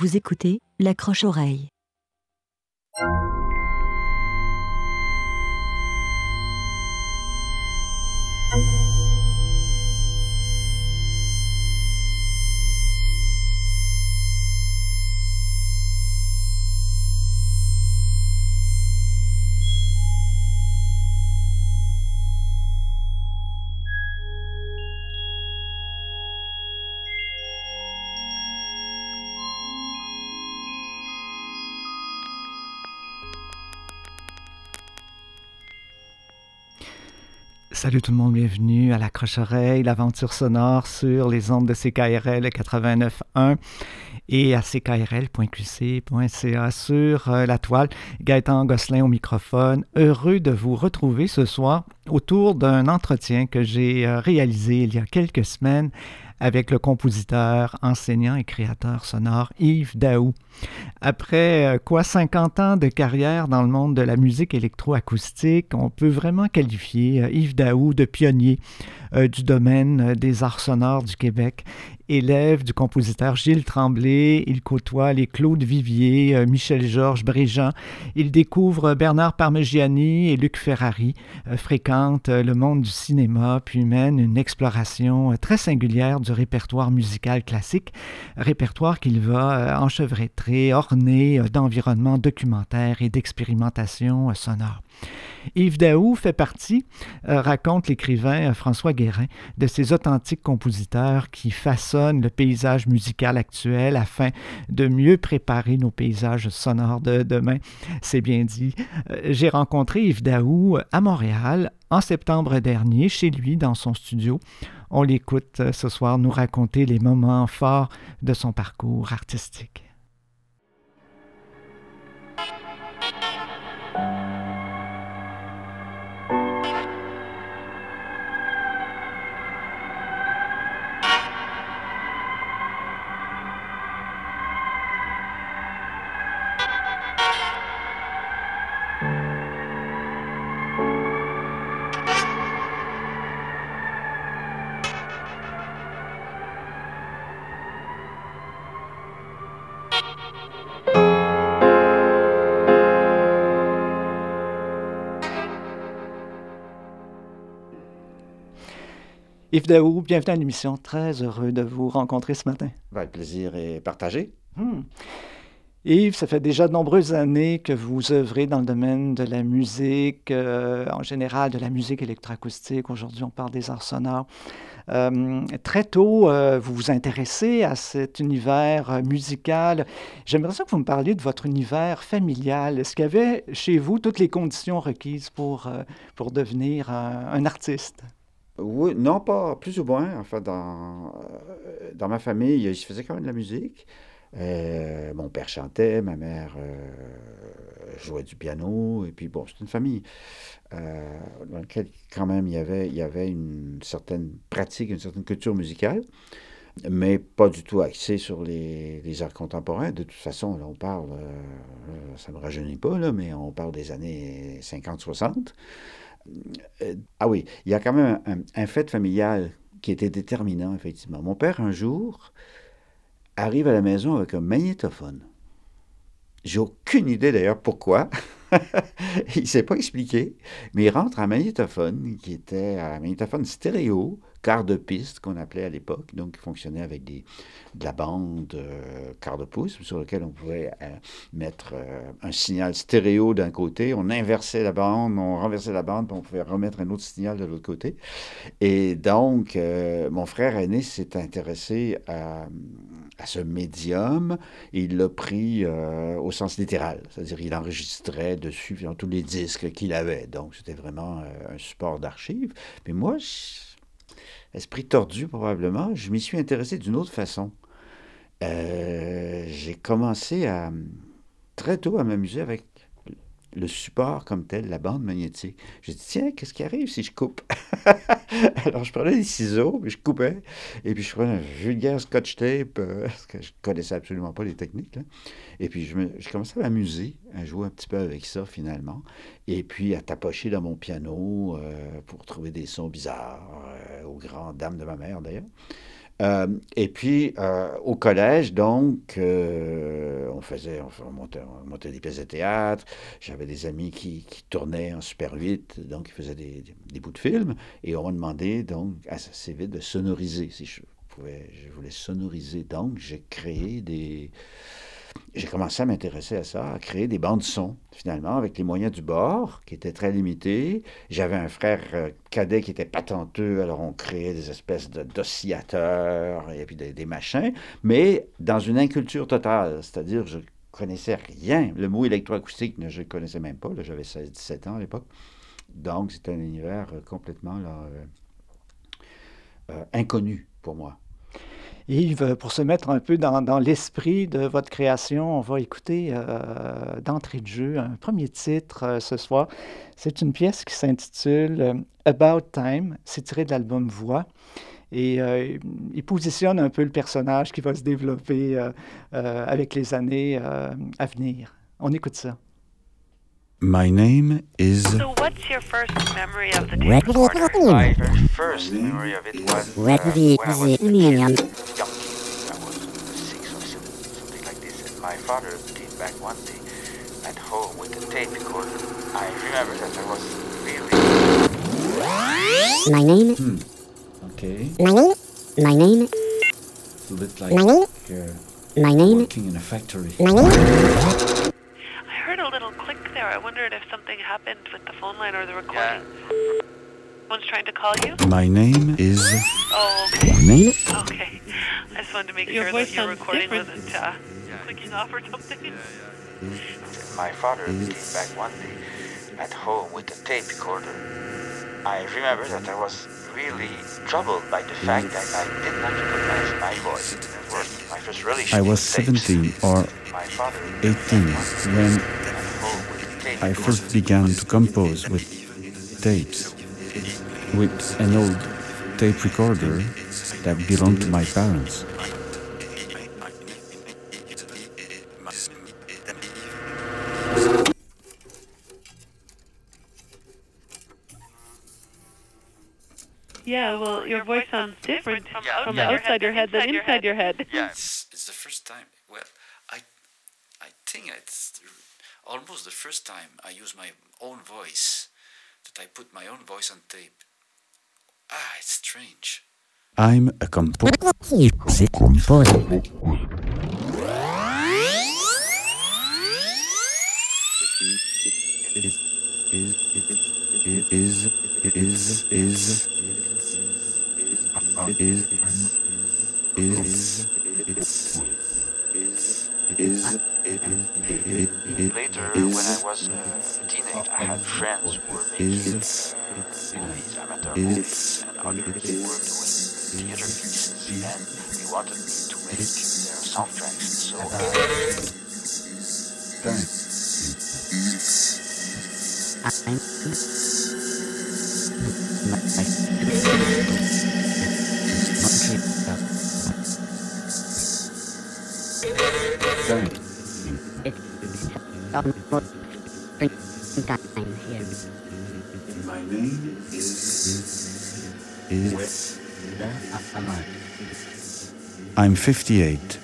Vous écoutez l'accroche-oreille. Salut tout le monde, bienvenue à l'accroche-oreille, l'aventure sonore sur les ondes de CKRL 89.1 et à ckrl.qc.ca sur euh, la toile. Gaëtan Gosselin au microphone. Heureux de vous retrouver ce soir autour d'un entretien que j'ai euh, réalisé il y a quelques semaines avec le compositeur, enseignant et créateur sonore Yves Daou. Après euh, quoi 50 ans de carrière dans le monde de la musique électroacoustique, on peut vraiment qualifier euh, Yves Daou de pionnier euh, du domaine des arts sonores du Québec élève du compositeur Gilles Tremblay. Il côtoie les Claude Vivier, euh, Michel-Georges Bréjean. Il découvre Bernard Parmigiani et Luc Ferrari, euh, fréquente euh, le monde du cinéma, puis mène une exploration très singulière du répertoire musical classique, répertoire qu'il va enchevêtrer, orner d'environnements documentaires et d'expérimentation sonore. Yves Daou fait partie, euh, raconte l'écrivain euh, François Guérin, de ces authentiques compositeurs qui façonnent le paysage musical actuel afin de mieux préparer nos paysages sonores de demain. C'est bien dit. Euh, j'ai rencontré Yves Daou à Montréal en septembre dernier, chez lui, dans son studio. On l'écoute ce soir nous raconter les moments forts de son parcours artistique. Yves Daou, bienvenue à l'émission. Très heureux de vous rencontrer ce matin. Ben, le plaisir est partagé. Hmm. Yves, ça fait déjà de nombreuses années que vous œuvrez dans le domaine de la musique, euh, en général de la musique électroacoustique. Aujourd'hui, on parle des arts sonores. Euh, très tôt, euh, vous vous intéressez à cet univers musical. J'aimerais ça que vous me parliez de votre univers familial. Est-ce qu'il y avait chez vous toutes les conditions requises pour, pour devenir un artiste? Oui, non, pas plus ou moins. Enfin, dans, euh, dans ma famille, je faisais quand même de la musique. Euh, mon père chantait, ma mère euh, jouait du piano, et puis bon, c'est une famille dans laquelle quand même il y avait, il y avait une certaine pratique, une certaine culture musicale, mais pas du tout axée sur les, les arts contemporains. De toute façon, là, on parle, ça ne me rajeunit pas, là, mais on parle des années 50-60. Euh, ah oui, il y a quand même un, fait familial qui était déterminant, effectivement. Mon père, un jour, arrive à la maison avec un magnétophone. J'ai aucune idée d'ailleurs pourquoi. il ne s'est pas expliqué, mais il rentre un magnétophone qui était un magnétophone stéréo quart de piste qu'on appelait à l'époque, donc qui fonctionnait avec de la bande euh, quart de pouce sur lequel on pouvait euh, mettre euh, un signal stéréo d'un côté, on inversait la bande, on renversait la bande, puis on pouvait remettre un autre signal de l'autre côté. Et donc, mon frère aîné s'est intéressé à, à, ce médium et il l'a pris au sens littéral, c'est-à-dire il enregistrait dessus dans tous les disques qu'il avait. Donc, c'était vraiment un support d'archives. Mais moi, esprit tordu probablement, je m'y suis intéressé d'une autre façon. Euh, j'ai commencé très tôt à m'amuser avec le support comme tel, la bande magnétique. J'ai dit, tiens, qu'est-ce qui arrive si je coupe? Alors, je prenais des ciseaux, puis je coupais, et puis je prenais un vulgaire scotch tape, euh, parce que je connaissais absolument pas les techniques, là. Et puis, je, me, je commençais à m'amuser, à jouer un petit peu avec ça, finalement, et puis à tapocher dans mon piano euh, pour trouver des sons bizarres, euh, aux grandes dames de ma mère, d'ailleurs. Euh, et puis, euh, au collège, donc, euh, on faisait, on, montait, on montait des pièces de théâtre. J'avais des amis qui, tournaient en Super 8, donc ils faisaient des, des- bouts de film. Et on m'a demandé, donc, assez vite de sonoriser. Si je pouvais, je voulais sonoriser. Donc, j'ai créé des. J'ai commencé à m'intéresser à ça, à créer des bandes son, finalement, avec les moyens du bord, qui étaient très limités. J'avais un frère euh, cadet qui était patenteux, alors on créait des espèces de- d'oscillateurs et puis des, machins, mais dans une inculture totale, c'est-à-dire je connaissais rien. Le mot électroacoustique, je ne connaissais même pas, j'avais 16-17 ans à l'époque. Donc c'est un univers euh, complètement euh, inconnu pour moi. Yves, pour se mettre un peu dans, dans l'esprit de votre création, on va écouter euh, d'entrée de jeu un premier titre euh, ce soir. C'est une pièce qui s'intitule euh, About Time. C'est tiré de l'album Voix. Et euh, il positionne un peu le personnage qui va se développer euh, euh, avec les années euh, à venir. On écoute ça. My name is. So, what's your first memory of the tape recorder? My very first memory of it was uh, when I was. I father came back one day at home with a tape recorder. I remember that I was really My name, Okay. my name, my name, It's a bit like my name, uh, my name, working in a factory. my name. I heard a little click there. I wondered if something happened with the phone line or the recording. yeah. Someone's trying to call you? My name is. Oh, okay. Name, Okay. I just wanted to make Your sure that your sounds recording different. wasn't uh, clicking off or something. My father came back one day at home with a tape recorder. I remember that I was really troubled by the fact that I did not recognize my voice. That was my first relation I was 17 or My father 18 when at home with a tape I first began to compose with tapes, with an old tape recorder that belonged to my parents. Yeah, well, your voice sounds different From Yeah. from Yeah. outside your head than inside your head. Yeah. It's, it's the first time. Well, I, I think it's almost the first time I use my own voice, that I put my own voice on tape. Ah, it's strange. I'm a composer. c'est composé. It is, is, it is, it is, is, is, is, is, is, is, Later, when I was uh, a teenager, I had friends who were making is, uh, movies, amateur movies, and others who were doing theater pieces, and they wanted me to make their soundtracks. So I'm time here. My name is, is, I'm 58.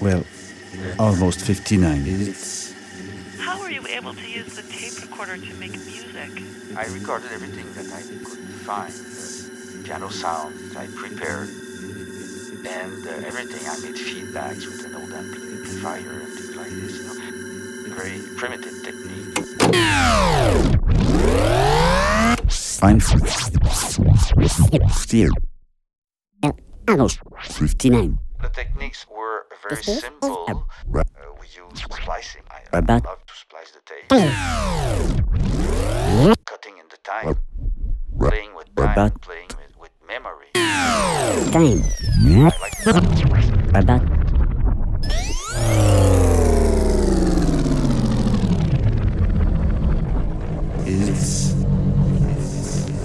Well, almost 59. How were you able to use the tape recorder to make music? I recorded everything that I could find, uh, piano sounds that I prepared, and uh, everything I made feedbacks with an old amplifier and things like this, you know. Very primitive technique. I'm here. Almost 59. The techniques were very simple. Uh, we used splicing. I, love to splice the tape. Cutting in the time. Playing with time, playing with, with memory. Time. I like is.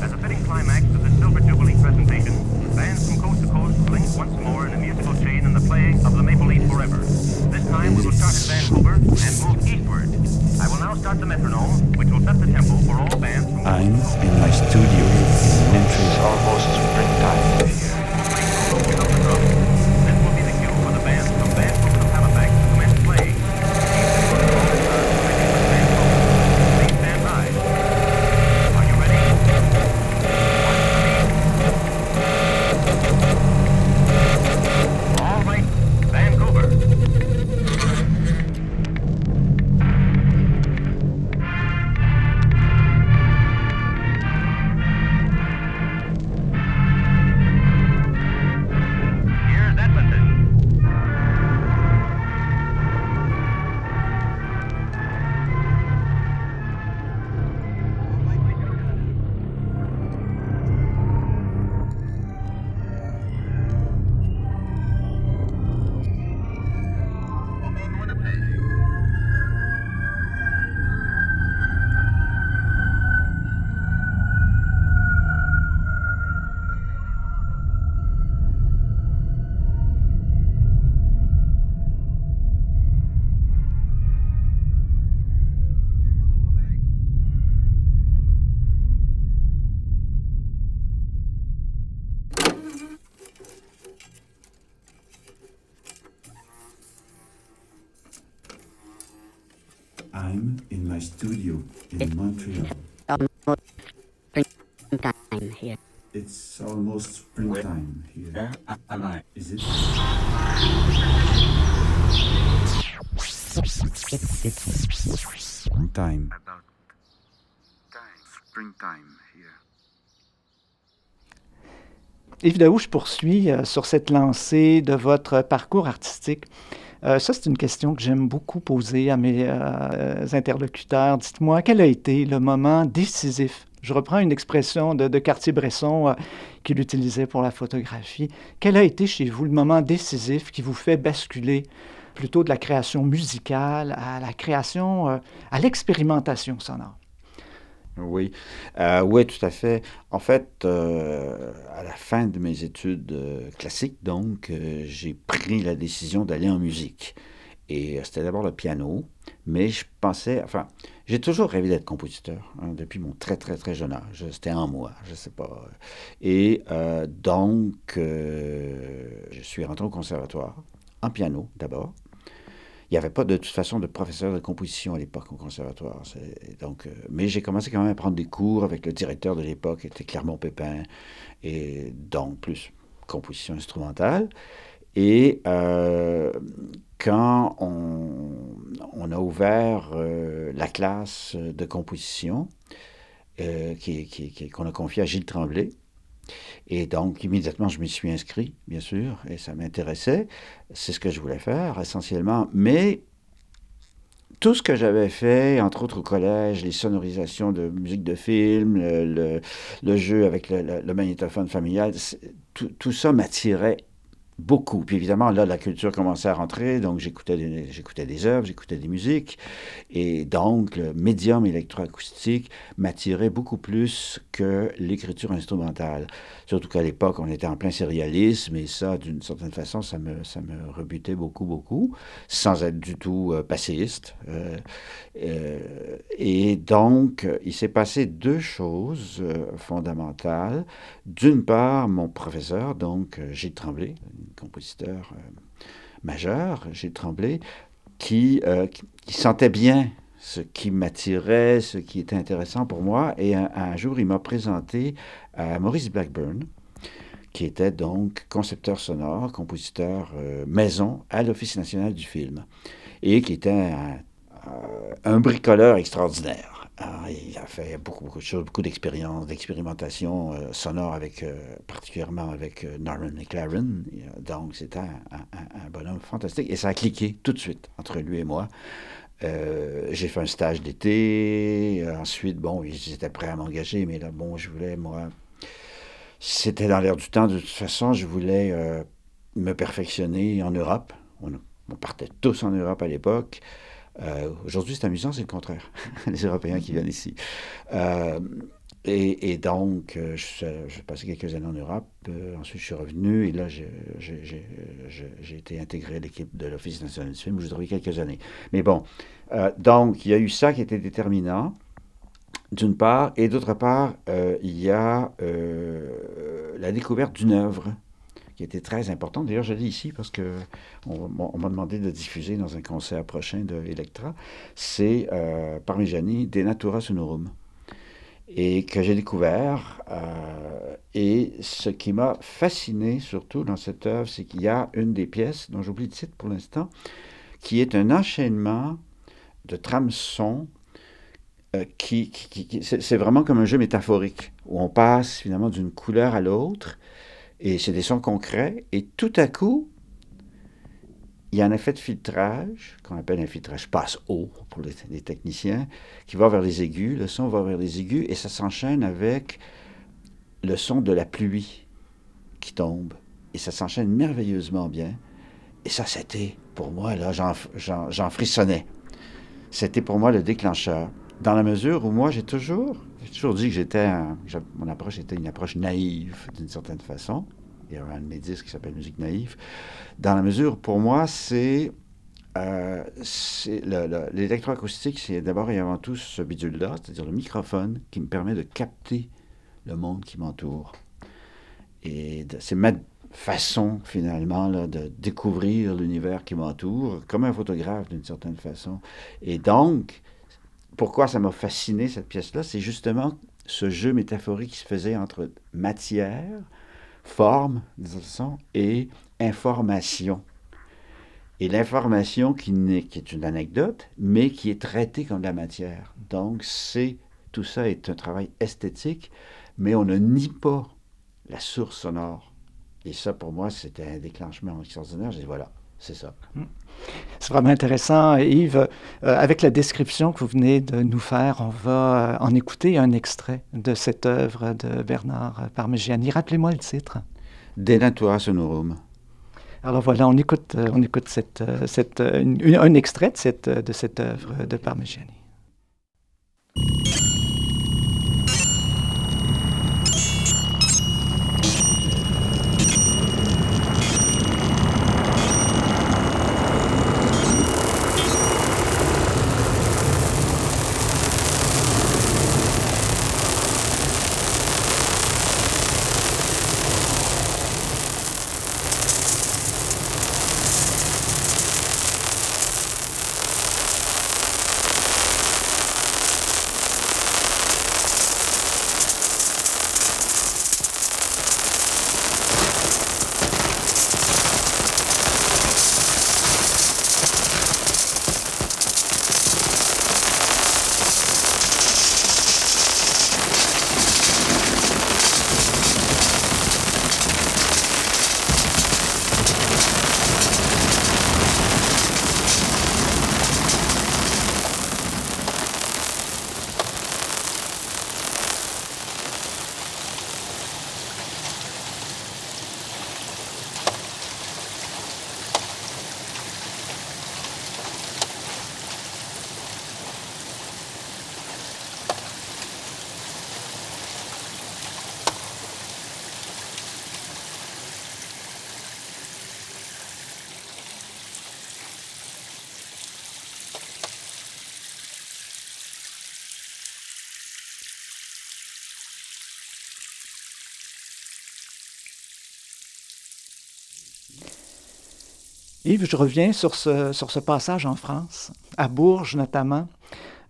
As a fitting climax to the Silver Jubilee presentation, bands from coast to coast link once more in a musical chain in the playing of the Maple Leaf Forever. This time we will start in Vancouver and move eastward. I will now start the metronome, which will set the tempo for all bands I'm in my studio in Memphis. almost springtime. Springtime here. It's almost springtime here. Where am I? Is it? It's, it's Springtime. About time. Springtime here. Yves Daou, je poursuis euh, sur cette lancée de votre parcours artistique. Euh, ça, c'est une question que j'aime beaucoup poser à mes euh, interlocuteurs. Dites-moi, quel a été le moment décisif? Je reprends une expression de, Cartier-Bresson euh, qu'il utilisait pour la photographie. Quel a été chez vous le moment décisif qui vous fait basculer plutôt de la création musicale à la création, à l'expérimentation sonore? Oui, Euh, tout à fait. En fait, euh, à la fin de mes études euh, classiques, donc, j'ai pris la décision d'aller en musique. Et c'était d'abord le piano, mais je pensais, enfin, j'ai toujours rêvé d'être compositeur, hein, depuis mon très, très, très jeune âge. C'était en moi, je sais pas. Et donc, je suis rentré au conservatoire, en piano d'abord. Il n'y avait pas de toute façon de professeur de composition à l'époque au conservatoire. Donc, euh, mais j'ai commencé quand même à prendre des cours avec le directeur de l'époque, qui était Clermont Pépin, et donc plus composition instrumentale. Et euh, quand on, a ouvert euh, la classe de composition, qu'on a confiée à Gilles Tremblay, et donc, immédiatement, je m'y suis inscrit, bien sûr, et ça m'intéressait. C'est ce que je voulais faire, essentiellement. Mais tout ce que j'avais fait, entre autres au collège, les sonorisations de musique de film, le, jeu avec le, magnétophone familial, tout, tout ça m'attirait beaucoup. Puis évidemment, là, la culture commençait à rentrer, donc j'écoutais des, des œuvres, j'écoutais des musiques, et donc le médium électroacoustique m'attirait beaucoup plus que l'écriture instrumentale. Surtout qu'à l'époque, on était en plein sérialisme, et ça, d'une certaine façon, ça me, ça me rebutait beaucoup, beaucoup, sans être du tout euh, passéiste. Euh, euh, et donc, il s'est passé deux choses fondamentales. D'une part, mon professeur, donc Gilles Tremblay, un compositeur euh, majeur, Gilles Tremblay, qui, euh, qui, sentait bien ce qui m'attirait, ce qui était intéressant pour moi. Et un, jour, il m'a présenté à Maurice Blackburn, qui était donc concepteur sonore, compositeur euh, maison à l'Office national du film, et qui était un bricoleur extraordinaire. Alors, il a fait beaucoup, beaucoup de choses, beaucoup d'expériences, d'expérimentation euh, sonore, avec, euh, particulièrement avec euh, Norman McLaren. Euh, Donc, c'était un, bonhomme fantastique. Et ça a cliqué tout de suite entre lui et moi. J'ai fait un stage d'été. Ensuite, bon, ils étaient prêts à m'engager, mais là, bon, je voulais, moi, c'était dans l'air du temps. De toute façon, je voulais me perfectionner en Europe. On partait tous en Europe à l'époque. Euh, Aujourd'hui, c'est amusant, c'est le contraire. Les Européens qui viennent ici. Euh, et, donc, euh, je- passé quelques années en Europe. Ensuite, je suis revenu et là, j'ai été intégré à l'équipe de l'Office national du film où j'ai travaillé quelques années. Mais bon, donc, il y a eu ça qui était déterminant, d'une part. Et d'autre part, il y a la découverte d'une œuvre qui était très importante. D'ailleurs, je l'ai ici parce que on, m'a demandé de diffuser dans un concert prochain de Electra. C'est euh, Parmigiani De Natura Sonorum et que j'ai découvert. euh, et ce qui m'a fasciné surtout dans cette œuvre, c'est qu'il y a une des pièces, dont j'oublie le titre pour l'instant, qui est un enchaînement de trames son. euh, qui, c'est vraiment comme un jeu métaphorique où on passe finalement d'une couleur à l'autre et c'est des sons concrets. Et tout à coup il y a un effet de filtrage qu'on appelle un filtrage passe haut pour les, les techniciens qui va vers les aigus, le son va vers les aigus et ça s'enchaîne avec le son de la pluie qui tombe. Et ça s'enchaîne merveilleusement bien. Et ça c'était pour moi là j'en frissonnais. C'était pour moi le déclencheur. Dans la mesure où moi j'ai toujours j'ai toujours dit que j'étais mon approche était une approche naïve d'une certaine façon il y a un de qui s'appelle Musique naïve dans la mesure, pour moi, c'est. euh, L'électroacoustique, c'est d'abord et avant tout ce bidule-là, c'est-à-dire le microphone qui me permet de capter le monde qui m'entoure. Et c'est ma façon, finalement, de découvrir l'univers qui m'entoure, comme un photographe d'une certaine façon. Et donc, pourquoi ça m'a fasciné, cette pièce-là, c'est justement ce jeu métaphorique qui se faisait entre matière, forme, disons, et information. Et l'information qui, qui, est une anecdote, mais qui est traitée comme de la matière. Donc, c'est tout ça est un travail esthétique, mais on ne nie pas la source sonore. Et ça, pour moi, c'était un déclenchement extraordinaire. J'ai dit, voilà, c'est ça. Hmm. C'est vraiment intéressant, Yves. Euh, avec la description que vous venez de nous faire, on va euh, en écouter un extrait de cette œuvre de Bernard Parmigiani. Rappelez-moi le titre. Denatura Sonorum. Alors voilà, on écoute, euh, on écoute cette, cette, un extrait de cette, de cette œuvre de Parmigiani. Je reviens sur ce, passage en France, à Bourges notamment.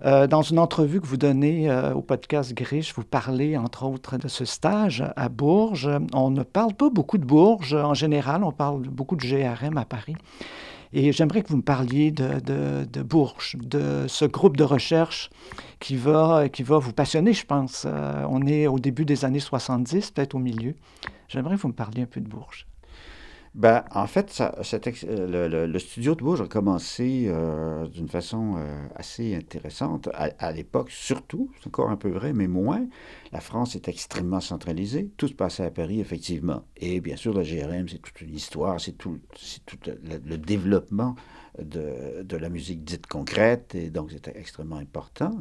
Euh, dans une entrevue que vous donnez euh, au podcast Griche, vous parlez entre autres de ce stage à Bourges. On ne parle pas beaucoup de Bourges en général, on parle beaucoup de GRM à Paris. Et j'aimerais que vous me parliez de, Bourges, de ce groupe de recherche qui va, qui va vous passionner, je pense. Euh, on est au début des années 70, peut-être au milieu. J'aimerais que vous me parliez un peu de Bourges. Ben, en fait, ça, le, le, studio de Bourges a commencé euh, d'une façon euh, assez intéressante. À, l'époque, surtout, c'est encore un peu vrai, mais moins. La France est extrêmement centralisée. Tout se passait à Paris, effectivement. Et bien sûr, la GRM, c'est toute une histoire, c'est tout, tout le, développement de, de, la musique dite concrète, et donc c'était extrêmement important.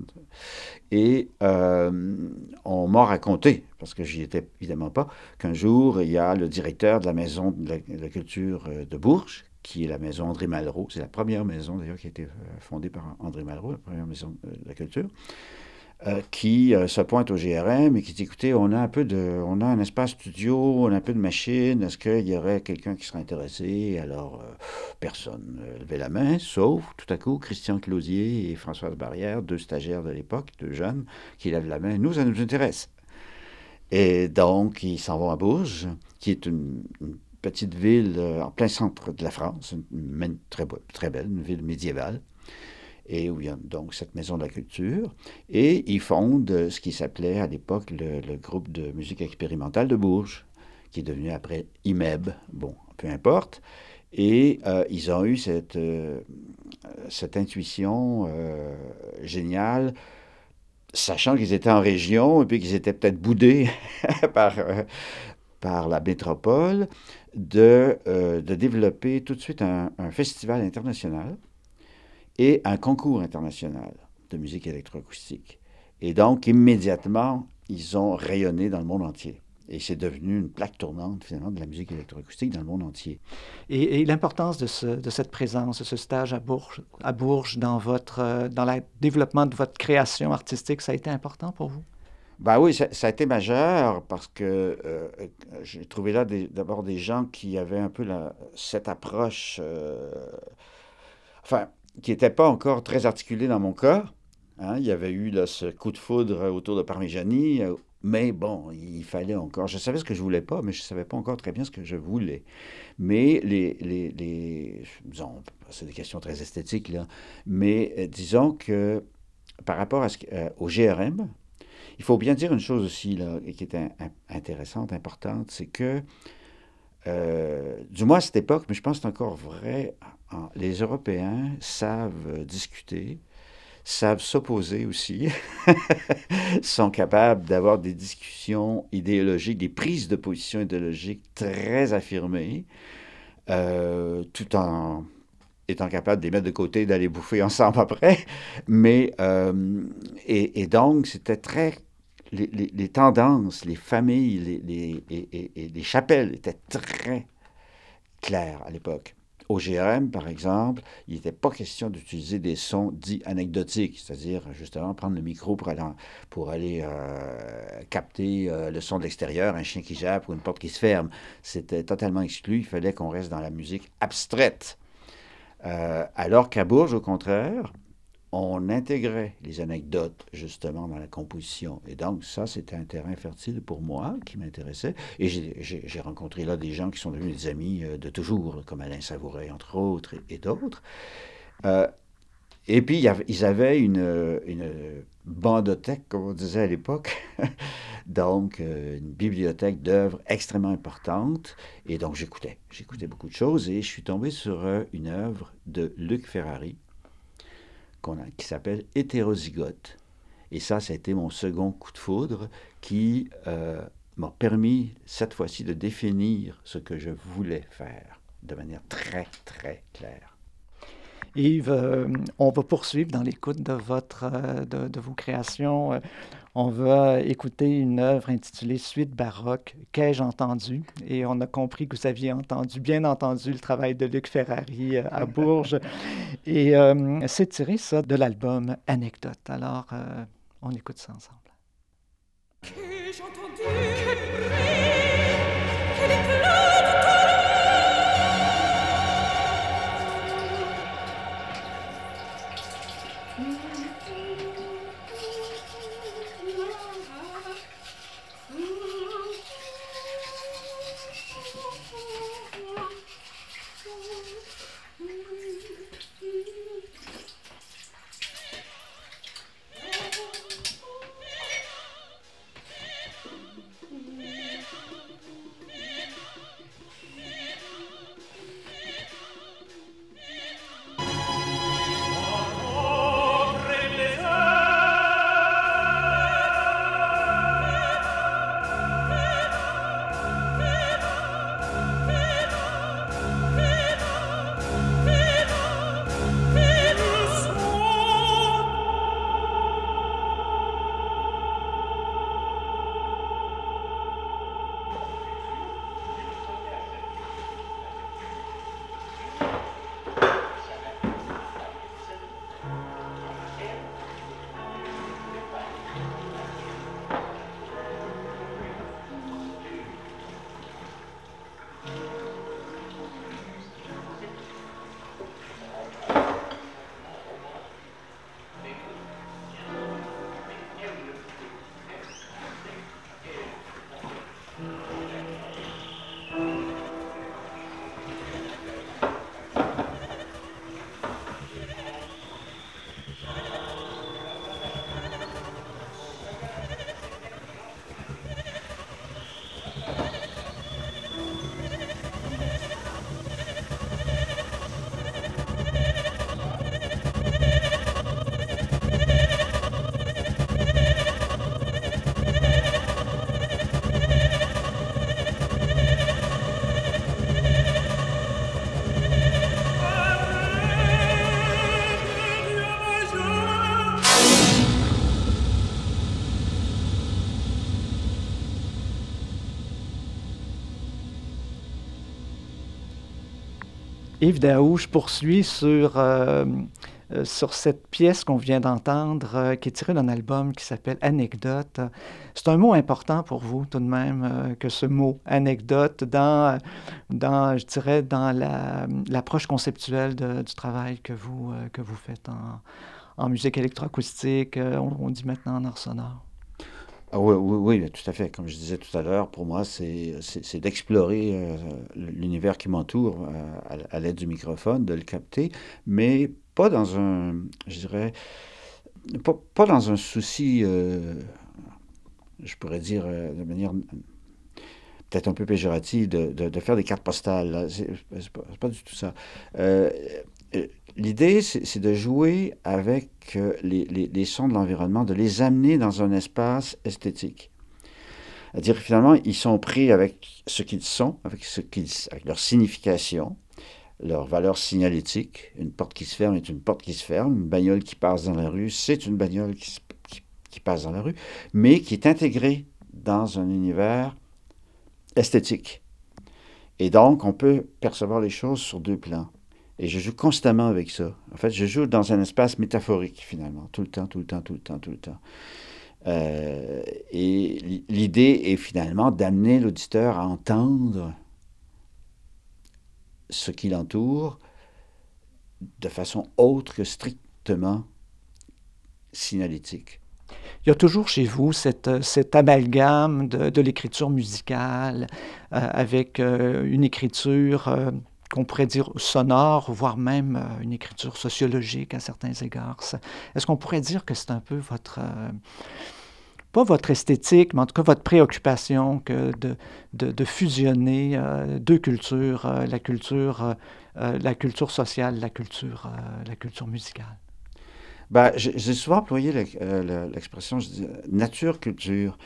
Et euh, on m'a raconté, parce que j'y étais évidemment pas, qu'un jour, il y a le directeur de la maison de la, culture euh, de Bourges, qui est la maison André Malraux. C'est la première maison d'ailleurs qui a été euh, fondée par André Malraux, la première maison de la culture. Euh, qui euh, se pointe au GRM et qui dit écoutez, on a un peu de, on a un espace studio, on a un peu de machine, est-ce qu'il y aurait quelqu'un qui serait intéressé? Alors, euh, personne ne levait la main, sauf tout à coup Christian Closier et Françoise Barrière, deux stagiaires de l'époque, deux jeunes, qui lèvent la main. Nous, ça nous intéresse. Et donc, ils s'en vont à Bourges, qui est une, petite ville en plein centre de la France, une, très, très belle, une ville médiévale et où il y a donc cette maison de la culture. Et ils fondent ce qui s'appelait à l'époque le, groupe de musique expérimentale de Bourges, qui est devenu après IMEB, bon, peu importe. Et euh, ils ont eu cette, euh, cette intuition euh, géniale, sachant qu'ils étaient en région et puis qu'ils étaient peut-être boudés par, par la métropole, de, de développer tout de suite un festival international et un concours international de musique électroacoustique. Et donc, immédiatement, ils ont rayonné dans le monde entier. Et c'est devenu une plaque tournante, finalement, de la musique électroacoustique dans le monde entier. Et, l'importance de, ce, de, cette présence, de ce stage à Bourges, à Bourges dans, votre, dans le développement de votre création artistique, ça a été important pour vous? Ben oui, ça, ça, a été majeur parce que euh, j'ai trouvé là d'abord des, gens qui avaient un peu la, cette approche, euh, enfin, qui n'était pas encore très articulée dans mon cas. Hein. Il y avait eu là, ce coup de foudre autour de Parmigiani, euh, mais bon, il fallait encore. Je savais ce que je voulais pas, mais je savais pas encore très bien ce que je voulais. Mais les. les, les disons, c'est des questions très esthétiques, là. Mais disons que par rapport ce, au GRM, il faut bien dire une chose aussi, là, qui est intéressante, importante, c'est que, euh, du moins à cette époque, mais je pense que c'est encore vrai, les Européens savent discuter, savent s'opposer aussi, sont capables d'avoir des discussions idéologiques, des prises de position idéologiques très affirmées, euh, tout en étant capable de les mettre de côté, d'aller bouffer ensemble après. Mais, euh, et, donc, c'était très. Les, tendances, les familles les, et, les chapelles étaient très claires à l'époque. Au GRM, par exemple, il n'était pas question d'utiliser des sons dits anecdotiques, c'est-à-dire justement prendre le micro pour aller, euh, capter euh, le son de l'extérieur, un chien qui jappe ou une porte qui se ferme. C'était totalement exclu. Il fallait qu'on reste dans la musique abstraite. Euh, alors qu'à Bourges, au contraire, on intégrait les anecdotes justement dans la composition. Et donc ça, c'était un terrain fertile pour moi qui m'intéressait. Et j'ai rencontré là des gens qui sont devenus des amis euh, de toujours, comme Alain Savouret, entre autres, et, d'autres. Euh, et puis, ils avaient une, une bandothèque, comme on disait à l'époque, donc une bibliothèque d'œuvres extrêmement importante. Et donc, j'écoutais. J'écoutais beaucoup de choses et je suis tombé sur une œuvre de Luc Ferrari qui s'appelle Hétérozygote. Et ça, ça a été mon second coup de foudre qui euh, m'a permis cette fois-ci de définir ce que je voulais faire de manière très, très claire. Yves, euh, on va poursuivre dans l'écoute de, votre, euh, de, vos créations. Euh, on va écouter une œuvre intitulée Suite baroque, Qu'ai-je entendu? Et on a compris que vous aviez entendu, bien entendu, le travail de Luc Ferrari à Bourges. Et c'est tiré, ça, de l'album Anecdote. Alors, on écoute ça ensemble. Qu'ai-je entendu? Yves Daou, je poursuis sur euh, euh, sur cette pièce qu'on vient d'entendre, euh, qui est tirée d'un album qui s'appelle Anecdote. C'est un mot important pour vous, tout de même, que ce mot anecdote dans, dans je dirais, dans l'approche conceptuelle du travail que vous, que vous faites en, en musique électroacoustique, on, on dit maintenant en art sonore. Ah oui, oui, oui, tout à fait. Comme je disais tout à l'heure, pour moi, c'est d'explorer euh, l'univers qui m'entoure euh, à, l'aide du microphone, de le capter, mais pas dans un, je dirais, pas, dans un souci, euh, je pourrais dire de manière peut-être un peu péjorative, de, faire des cartes postales. C'est pas, pas, du tout ça. L'idée, c'est de jouer avec euh, les, sons de l'environnement, de les amener dans un espace esthétique. C'est-à-dire finalement, ils sont pris avec ce qu'ils sont, avec, leur signification, leur valeur signalétique. Une porte qui se ferme est une porte qui se ferme. Une bagnole qui passe dans la rue, c'est une bagnole qui passe dans la rue, mais qui est intégrée dans un univers esthétique. Et donc, on peut percevoir les choses sur deux plans. Et je joue constamment avec ça. En fait, je joue dans un espace métaphorique, finalement, tout le temps, tout le temps, tout le temps, tout le temps. Euh, et l'idée est finalement d'amener l'auditeur à entendre ce qui l'entoure de façon autre que strictement signalétique. Il y a toujours chez vous cette, cet amalgame de, l'écriture musicale euh, avec euh, une écriture qu'on pourrait dire sonore, voire même euh, une écriture sociologique à certains égards. Est-ce qu'on pourrait dire que c'est un peu votre, euh, pas votre esthétique, mais en tout cas votre préoccupation que de, de, fusionner euh, deux cultures, la culture, la culture sociale, la culture, la culture musicale? Ben, j'ai souvent employé l'expression nature-culture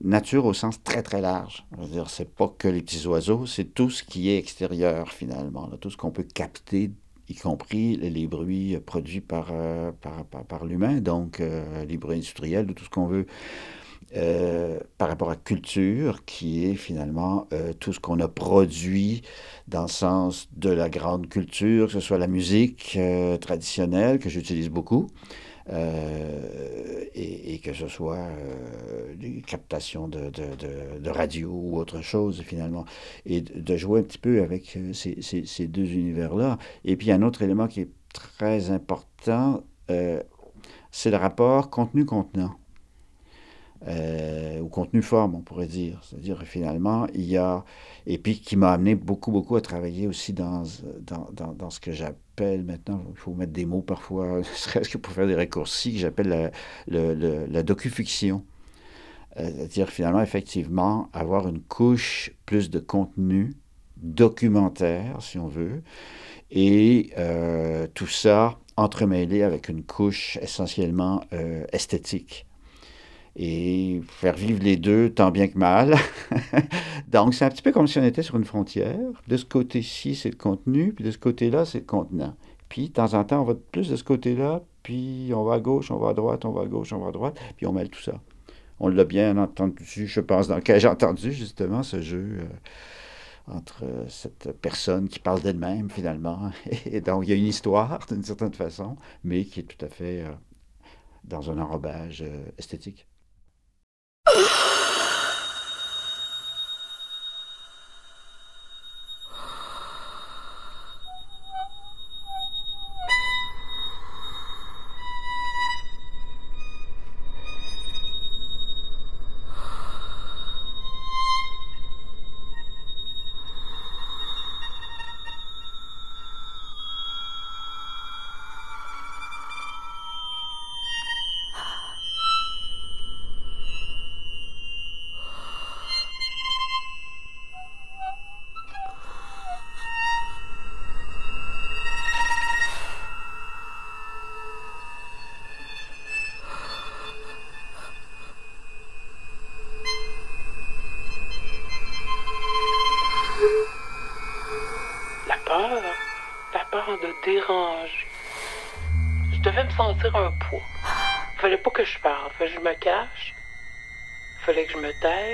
nature au sens très très large. Je veux dire, c'est pas que les petits oiseaux, c'est tout ce qui est extérieur finalement, tout ce qu'on peut capter, y compris les, bruits produits par, euh, par, par, l'humain, donc euh, les bruits industriels ou tout ce qu'on veut. Euh, par rapport à culture, qui est finalement tout ce qu'on a produit dans le sens de la grande culture, que ce soit la musique traditionnelle, que j'utilise beaucoup, euh, et, que ce soit euh, des captations de, de, radio ou autre chose finalement, et de, jouer un petit peu avec euh, ces, ces, deux univers-là. Et puis un autre élément qui est très important, c'est le rapport contenu-contenant. Euh, ou contenu-forme, on pourrait dire. C'est-à-dire, finalement, il y a. Et puis, qui m'a amené beaucoup, beaucoup à travailler aussi dans, dans, dans, dans ce que j'appelle maintenant, il faut mettre des mots parfois, serait-ce que pour faire des raccourcis, que j'appelle la, la docu-fiction. Euh, c'est-à-dire, finalement, effectivement, avoir une couche plus de contenu documentaire, si on veut, et euh, tout ça entremêlé avec une couche essentiellement esthétique et faire vivre les deux tant bien que mal. Donc, c'est un petit peu comme si on était sur une frontière. De ce côté-ci, c'est le contenu, puis de ce côté-là, c'est le contenant. Puis, de temps en temps, on va plus de ce côté-là, puis on va à gauche, on va à droite, on va à gauche, on va à droite, puis on mêle tout ça. On l'a bien entendu, je pense, dans lequel j'ai entendu justement ce jeu euh, entre cette personne qui parle d'elle-même, finalement. Et donc, il y a une histoire, d'une certaine façon, mais qui est tout à fait euh, dans un enrobage euh, esthétique.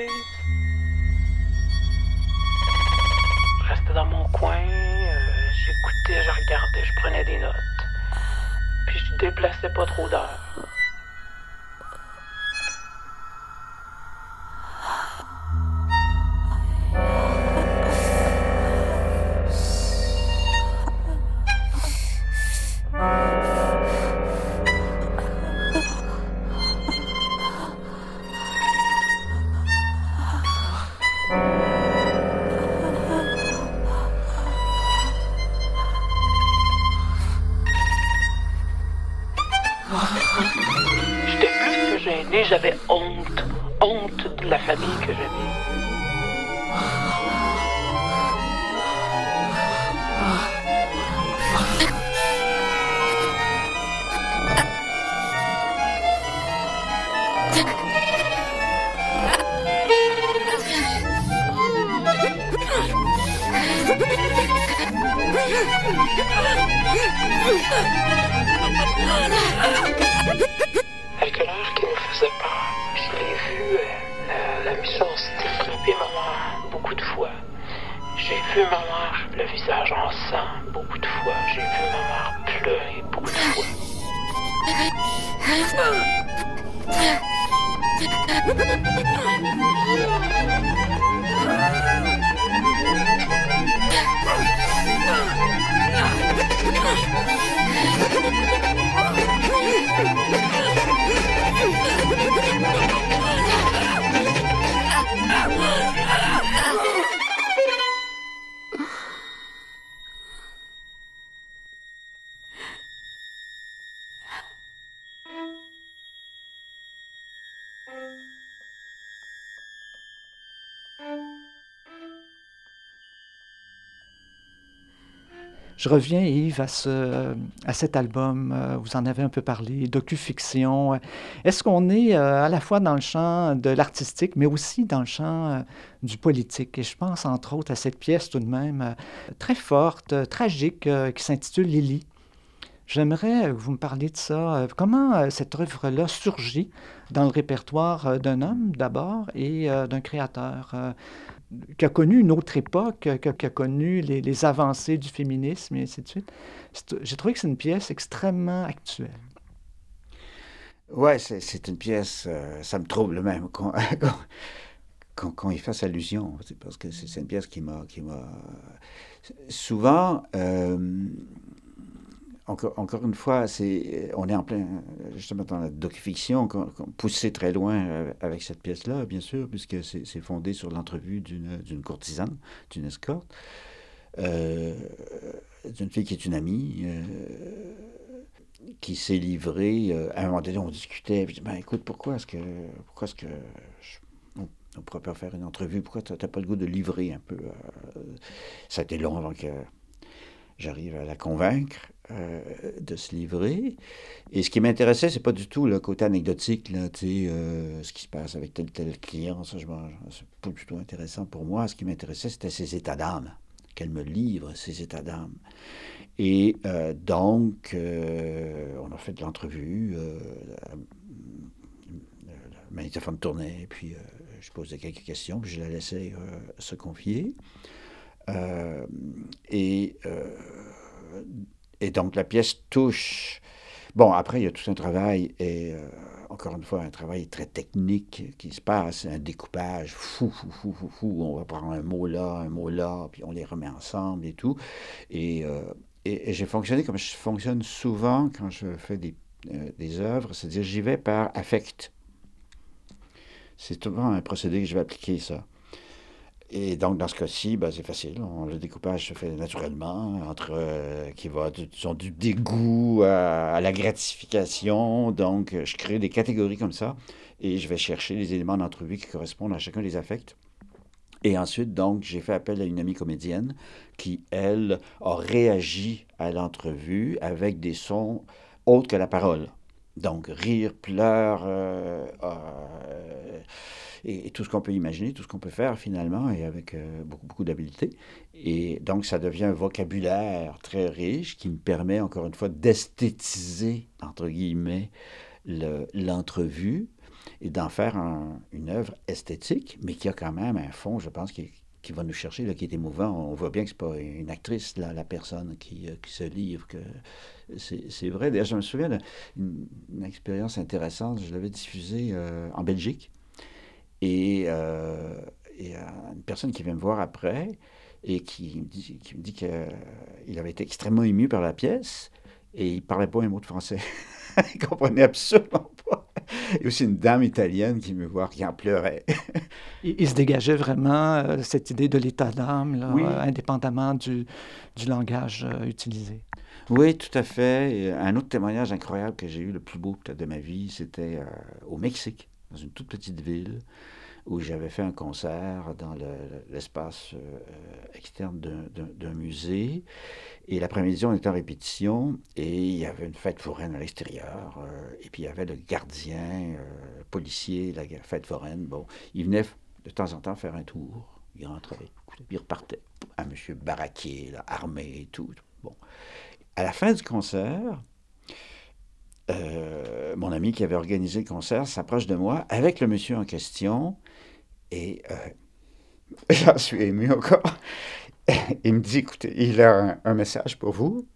Que j'avais honte. Honte de la famille que j'avais. L'heure qui me faisait peur, je l'ai vu, euh, la, la méchanceté frapper ma mère beaucoup de fois. J'ai vu ma mère, le visage en sang, beaucoup de fois. J'ai vu ma mère pleurer beaucoup de fois. Je reviens, Yves, à, ce, à cet album. euh, Vous en avez un peu parlé, docu-fiction. Est-ce qu'on est euh, à la fois dans le champ de l'artistique, mais aussi dans le champ euh, du politique? Et je pense, entre autres, à cette pièce tout de même très forte, tragique, qui s'intitule Lily. J'aimerais que vous me parliez de ça. Comment cette œuvre-là surgit dans le répertoire d'un homme d'abord et d'un créateur? Qui a connu une autre époque, qui a, connu les, avancées du féminisme et ainsi de suite. J'ai trouvé que c'est une pièce extrêmement actuelle. Ouais, c'est une pièce, euh, ça me trouble même qu'on qu'on qu'on y fasse allusion, parce que c'est une pièce qui m'a souvent, euh, encore, une fois, c'est, on est en plein, justement dans la docu-fiction, poussé très loin euh, avec cette pièce-là, bien sûr, puisque c'est fondé sur l'entrevue d'une, courtisane, d'une escorte, euh, d'une fille qui est une amie. euh, qui s'est livrée. euh, à un moment donné, on discutait. Ben, écoute, pourquoi est-ce que, pourquoi est-ce que on, pourrait pas faire une entrevue? Pourquoi tu n'as pas le goût de livrer un peu? euh, ça a été long avant que j'arrive à la convaincre euh, de se livrer. Et ce qui m'intéressait, c'est pas du tout le côté anecdotique, là, euh, ce qui se passe avec tel tel client. Ça, c'est pas du tout intéressant pour moi. Ce qui m'intéressait, c'était ses états d'âme. Qu'elle me livre ses états d'âme. Et euh, donc, euh, on a fait de l'entrevue, le magnétophone tournait, puis je posais quelques questions, puis je la laissais se confier. Et, et donc, la pièce touche. Bon, après, il y a tout un travail, et euh, encore une fois, un travail très technique qui se passe, un découpage fou, fou, fou, fou, fou. On va prendre un mot là, un mot là, puis on les remet ensemble et tout. Et, euh, j'ai fonctionné comme je fonctionne souvent quand je fais euh, des œuvres, c'est-à-dire j'y vais par affect. C'est souvent un procédé que je vais appliquer, ça. Et donc, dans ce cas-ci, ben, c'est facile. Le découpage se fait naturellement, entre euh, qui va du, du dégoût à, la gratification. Donc, je crée des catégories comme ça et je vais chercher les éléments d'entrevue qui correspondent à chacun des affects. Et ensuite, donc, j'ai fait appel à une amie comédienne qui, elle, a réagi à l'entrevue avec des sons autres que la parole. Donc, rire, pleurs, euh, euh, et, tout ce qu'on peut imaginer, tout ce qu'on peut faire finalement, et avec euh, beaucoup, beaucoup d'habileté. Et donc, ça devient un vocabulaire très riche qui me permet, encore une fois, d'esthétiser, entre guillemets, le- l'entrevue et d'en faire un- une œuvre esthétique, mais qui a quand même un fond, je pense, qui qui va nous chercher, là, qui est émouvant. On voit bien que c'est pas une actrice, là, la personne qui, euh, qui se livre, que c'est vrai. D'ailleurs, je me souviens d'une expérience intéressante. Je l'avais diffusée euh, en Belgique. Et, euh, et une personne qui vient me voir après et qui me dit, qui me dit qu'il avait été extrêmement ému par la pièce et il parlait pas un mot de français. il comprenait absolument pas. Il y a aussi une dame italienne qui me voit, qui en pleurait. il, se dégageait vraiment euh, cette idée de l'état d'âme, euh, indépendamment du, du langage euh, utilisé. Oui, tout à fait. un autre témoignage incroyable que j'ai eu, le plus beau peut-être de ma vie, c'était au Mexique, dans une toute petite ville où j'avais fait un concert dans l'espace externe d'un musée. Et l'après-midi, on était en répétition et il y avait une fête foraine à l'extérieur. Euh, et puis il y avait le gardien, euh, policier, la fête foraine. Bon, il venait de temps en temps faire un tour. Il rentrait, il repartait. Un monsieur baraqué, armé et tout. Bon. À la fin du concert, euh, mon ami qui avait organisé le concert s'approche de moi avec le monsieur en question et j'en suis ému encore. il me dit, écoutez, il a un, message pour vous.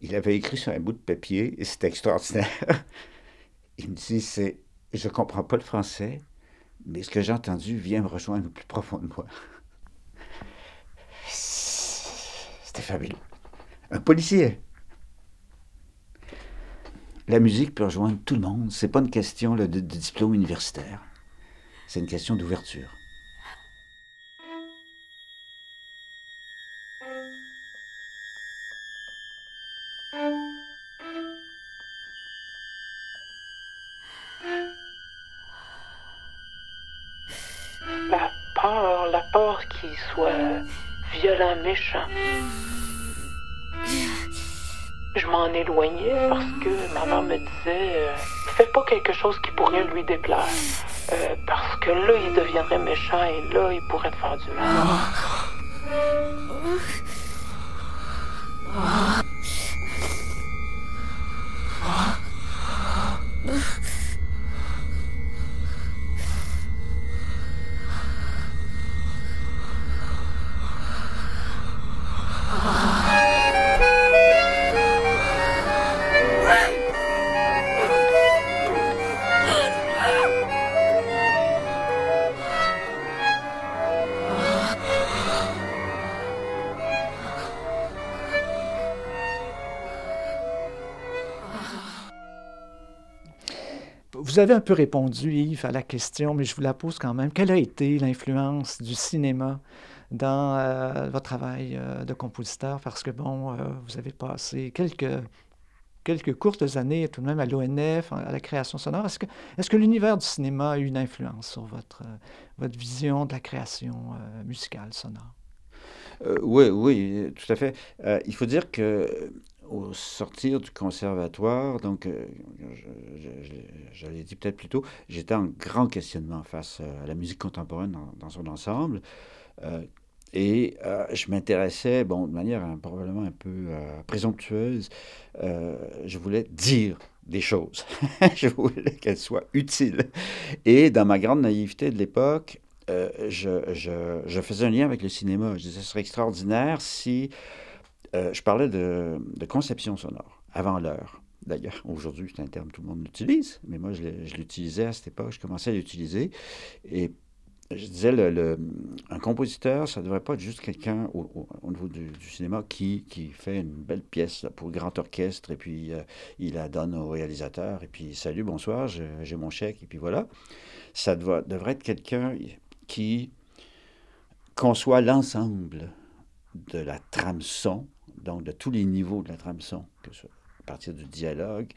Il avait écrit sur un bout de papier et c'était extraordinaire. il me dit, c'est, je ne comprends pas le français, mais ce que j'ai entendu vient me rejoindre au plus profond de moi. C'était fabuleux. Un policier. La musique peut rejoindre tout le monde. C'est pas une question de diplôme universitaire. C'est une question d'ouverture. méchant. M'en éloignais parce que maman me disait euh, Fais pas quelque chose qui pourrait lui déplaire. Euh, parce que là, il deviendrait méchant et là, il pourrait te faire du mal. Vous avez un peu répondu, Yves, à la question, mais je vous la pose quand même. Quelle a été l'influence du cinéma dans euh, votre travail euh, de compositeur? Parce que, bon, euh, vous avez passé quelques, quelques courtes années tout de même à l'ONF, à la création sonore. Est-ce que, est que l'univers du cinéma a eu une influence sur votre, votre vision de la création musicale sonore? oui, oui, tout à fait. il faut dire que au sortir du conservatoire, donc, euh, dit peut-être plus tôt, j'étais en grand questionnement face à la musique contemporaine dans, son ensemble. Euh, et euh, je m'intéressais, bon, de manière probablement un peu présomptueuse, je voulais dire des choses. je voulais qu'elles soient utiles. Et dans ma grande naïveté de l'époque, je, faisais un lien avec le cinéma. Je disais, ce serait extraordinaire si euh, je parlais de, conception sonore, avant l'heure. D'ailleurs, aujourd'hui, c'est un terme que tout le monde utilise, mais moi, je l'utilisais à cette époque, je commençais à l'utiliser. Et je disais, un compositeur, ça ne devrait pas être juste quelqu'un au, niveau du, cinéma qui, fait une belle pièce pour grand orchestre et puis euh, il la donne au réalisateur et puis salut, bonsoir, j'ai mon chèque et puis voilà. Ça devrait être quelqu'un qui conçoit l'ensemble de la trame son donc de tous les niveaux de la trame son, que ce, à partir du dialogue.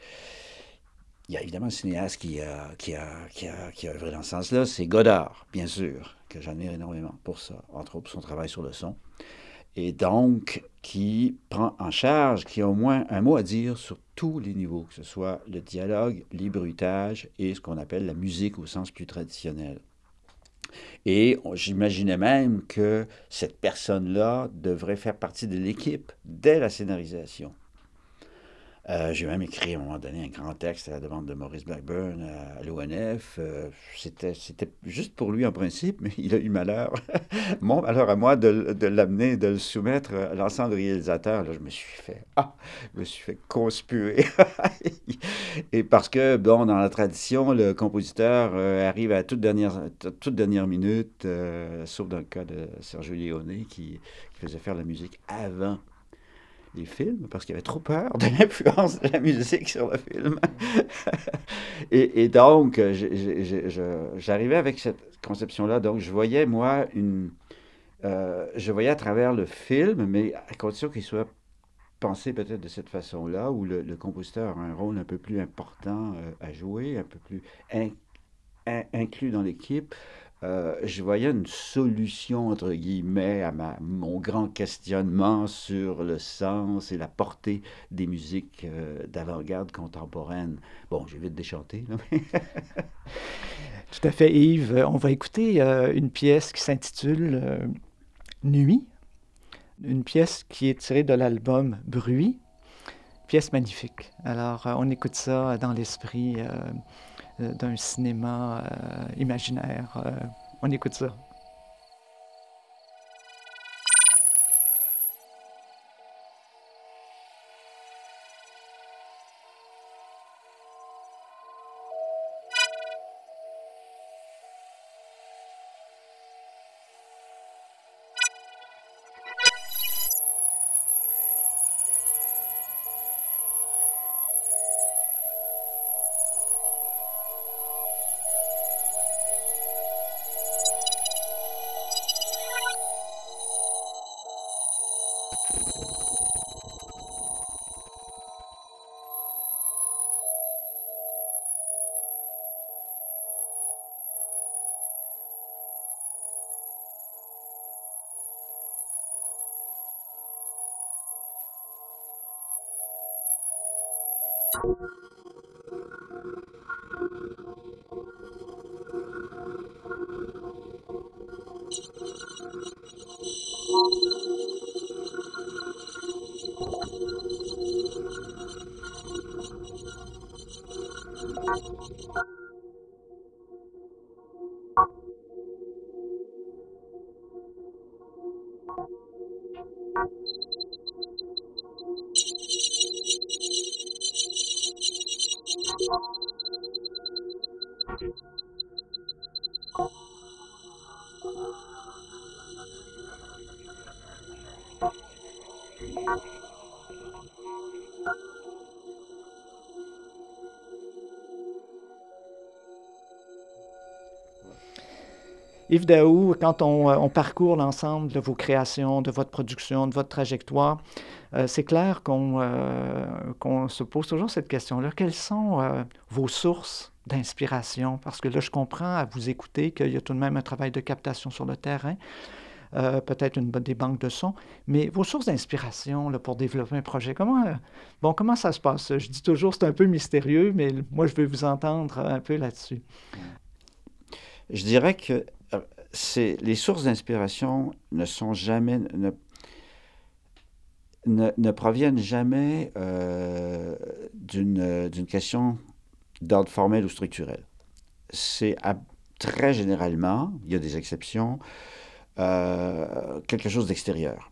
Il y a évidemment un cinéaste qui a, qui a, qui a, qui a œuvré dans ce sens-là, c'est Godard, bien sûr, que j'admire énormément pour ça, entre autres son travail sur le son. Et donc, qui prend en charge, qui a au moins un mot à dire sur tous les niveaux, que ce soit le dialogue, les bruitages et ce qu'on appelle la musique au sens plus traditionnel. Et j'imaginais même que cette personne-là devrait faire partie de l'équipe dès la scénarisation. Euh, j'ai même écrit à un moment donné un grand texte à la demande de Maurice Blackburn à, l'ONF. Euh, c'était, juste pour lui en principe, mais il a eu malheur, mon malheur à moi, de, l'amener, de le soumettre à l'ensemble des réalisateurs. Là, je me suis fait, ah, je me suis fait conspuer. Et parce que, bon, dans la tradition, le compositeur euh, arrive à toute dernière, toute dernière minute, sauf dans le cas de Sergio Leone qui faisait faire la musique avant les films parce qu'il avait trop peur de l'influence de la musique sur le film. et, donc, j'arrivais avec cette conception-là. Donc, je voyais, moi, une. Euh, je voyais à travers le film, mais à condition qu'il soit pensé peut-être de cette façon-là, où le, compositeur a un rôle un peu plus important euh, à jouer, un peu plus inclus dans l'équipe. Euh, je voyais une solution, entre guillemets, à mon grand questionnement sur le sens et la portée des musiques euh, d'avant-garde contemporaine. Bon, j'ai vite déchanté. Tout à fait, Yves. On va écouter euh, une pièce qui s'intitule Nuit, une pièce qui est tirée de l'album Bruit, pièce magnifique. Alors, on écoute ça dans l'esprit euh, d'un cinéma euh, imaginaire. Euh, on écoute ça. Yves Daou, quand on, euh, parcourt l'ensemble de vos créations, de votre production, de votre trajectoire, euh, c'est clair euh, qu'on se pose toujours cette question-là. Quelles sont vos sources d'inspiration? Parce que là, je comprends à vous écouter qu'il y a tout de même un travail de captation sur le terrain, peut-être une, des banques de sons, mais vos sources d'inspiration pour développer un projet, comment, bon, comment ça se passe? Je dis toujours c'est un peu mystérieux, mais moi, je veux vous entendre un peu là-dessus. Je dirais que les sources d'inspiration ne sont jamais, ne, ne, proviennent jamais euh, d'une question d'ordre formel ou structurel. C'est très généralement, il y a des exceptions, euh, quelque chose d'extérieur.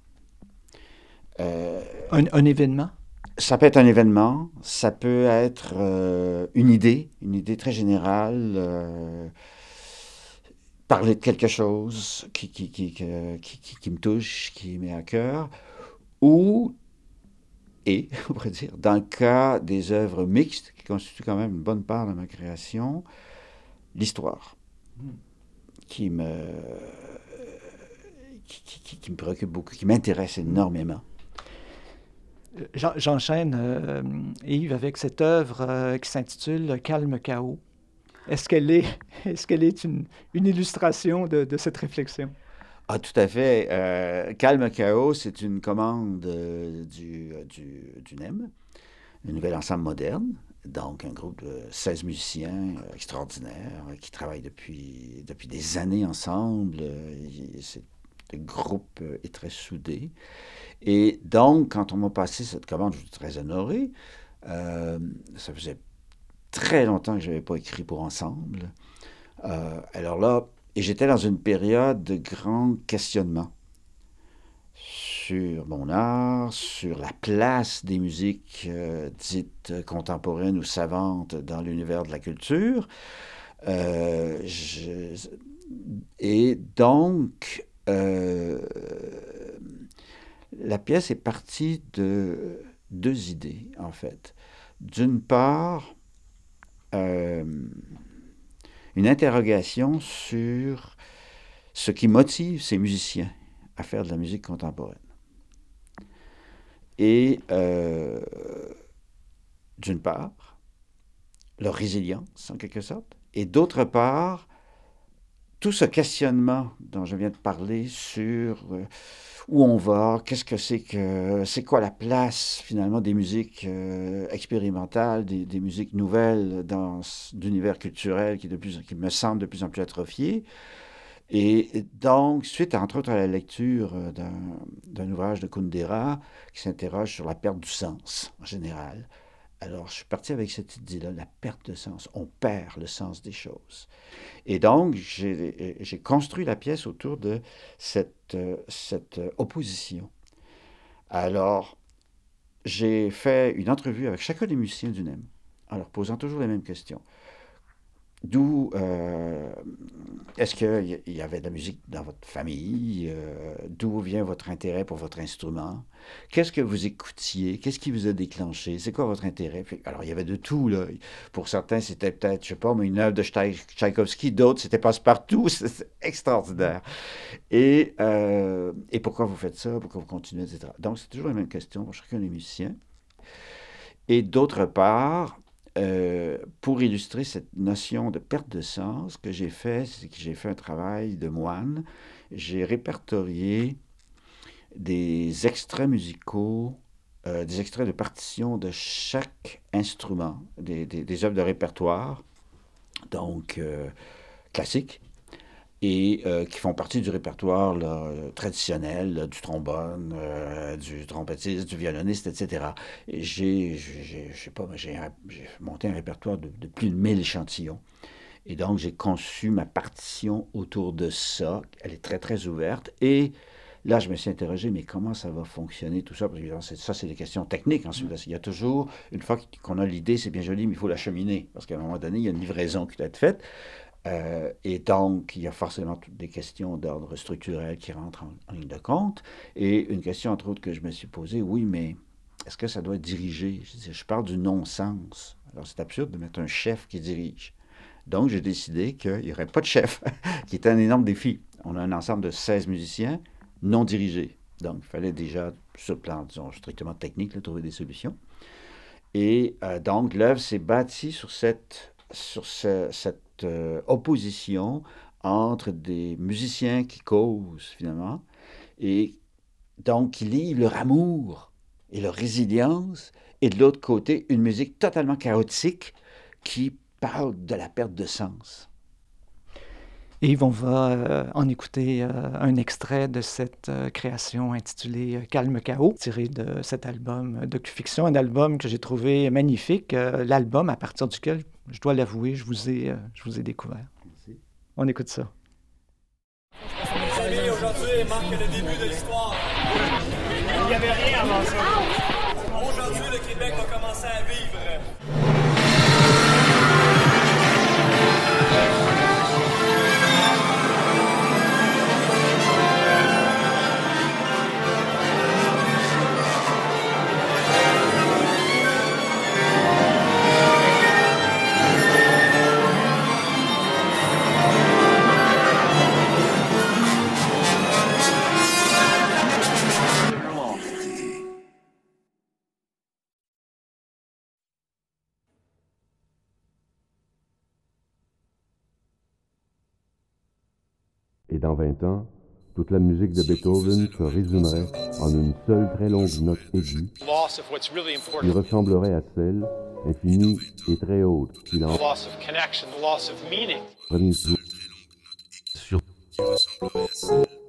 Euh, un, un, événement? Ça peut être un événement, ça peut être une idée, une idée très générale parler de quelque chose qui, qui, qui, qui, me touche, qui met à cœur, ou, et, on pourrait dire, dans le cas des œuvres mixtes, qui constituent quand même une bonne part de ma création, l'histoire, qui me, qui, me préoccupe beaucoup, qui m'intéresse énormément. J'enchaîne, euh, Yves, avec cette œuvre euh, qui s'intitule Calme chaos. Est-ce qu'elle est, est, qu'elle est une, une, illustration de, de, cette réflexion? Ah, tout à fait. Euh, Calme Chaos, c'est une commande euh, du, du, du, NEM, un nouvel ensemble moderne. Donc, un groupe de 16 musiciens euh, extraordinaires qui travaillent depuis, depuis des années ensemble. le groupe est très soudé. Et donc, quand on m'a passé cette commande, je suis très honoré. Euh, ça faisait très longtemps que je n'avais pas écrit pour ensemble. Euh, alors là, et j'étais dans une période de grand questionnement sur mon art, sur la place des musiques euh, dites contemporaines ou savantes dans l'univers de la culture. Euh, et donc, euh, la pièce est partie de deux idées, en fait. D'une part, une interrogation sur ce qui motive ces musiciens à faire de la musique contemporaine. Et euh, d'une part, leur résilience en quelque sorte, et d'autre part, tout ce questionnement dont je viens de parler sur euh, où on va, qu'est-ce que c'est que c'est quoi la place finalement des musiques euh, expérimentales, des, musiques nouvelles dans l'univers culturel qui, de plus, qui me semble de plus en plus atrophié. Et donc, suite entre autres à la lecture euh, d'un ouvrage de Kundera qui s'interroge sur la perte du sens en général, alors je suis parti avec cette idée-là, la perte de sens. On perd le sens des choses. Et donc, j'ai j'ai construit la pièce autour de cette, euh, euh, opposition. Alors, j'ai fait une entrevue avec chacun des musiciens du NEM, en leur posant toujours les mêmes questions. D'où euh, est-ce qu'il y- avait de la musique dans votre famille? Euh, D'où vient votre intérêt pour votre instrument? Qu'est-ce que vous écoutiez? Qu'est-ce qui vous a déclenché? C'est quoi votre intérêt? Alors, il y avait de tout, là. Pour certains, c'était peut-être, je sais pas, mais une œuvre de Tchaï- Tchaïkovski. D'autres, c'était passe-partout. C'était extraordinaire. Et, euh, et pourquoi vous faites ça? Pourquoi vous continuez, etc. Donc, c'est toujours la même question pour chacun des musiciens. Et d'autre part, euh, pour illustrer cette notion de perte de sens, que j'ai fait, c'est que j'ai fait un travail de moine. J'ai répertorié des extraits musicaux, euh, des extraits de partitions de chaque instrument, des œuvres de répertoire, donc euh, classiques, et euh, qui font partie du répertoire là, traditionnel là, du trombone, euh, du trompettiste, du violoniste, etc. Et j'ai, j'ai- je sais pas, j'ai, monté un répertoire de, de plus de 1000 échantillons. Et donc, j'ai conçu ma partition autour de ça. Elle est très, très ouverte. Et là, je me suis interrogé, mais comment ça va fonctionner tout ça? Parce que ça, c'est des questions techniques ensuite. parce qu'il y a toujours, une fois qu'on a l'idée, c'est bien joli, mais il faut la cheminer. Parce qu'à un moment donné, il y a une livraison qui doit être faite. Euh, et donc, il y a forcément toutes des questions d'ordre structurel qui rentrent en, ligne de compte. Et une question, entre autres, que je me suis posée, oui, mais est-ce que ça doit être dirigé? Je, je parle du non-sens. Alors, c'est absurde de mettre un chef qui dirige. Donc, j'ai décidé qu'il n'y aurait pas de chef, qui était un énorme défi. On a un ensemble de 16 musiciens non dirigés. Donc, il fallait déjà, sur le plan, disons, strictement technique, trouver des solutions. Et euh, donc, l'œuvre s'est bâtie sur cette, sur ce- cette euh, opposition entre des musiciens qui causent, finalement, et donc qui livrent leur amour et leur résilience, et de l'autre côté, une musique totalement chaotique qui parle de la perte de sens. Et Yves, on va euh, en écouter euh, un extrait de cette euh, création intitulée euh, Calme Chaos, tiré de cet album euh, Docufiction, un album que j'ai trouvé magnifique, euh, l'album à partir duquel, je dois l'avouer, je vous ai, euh, je vous ai découvert. On écoute ça. Aujourd'hui marque le début de l'histoire. Il n'y avait rien avant ça. Aujourd'hui, le Québec va commencer à vivre. Et dans 20 ans, toute la musique de Beethoven se résumerait en une seule très longue note aiguë qui ressemblerait à celle, infinie et très haute, qu'il en The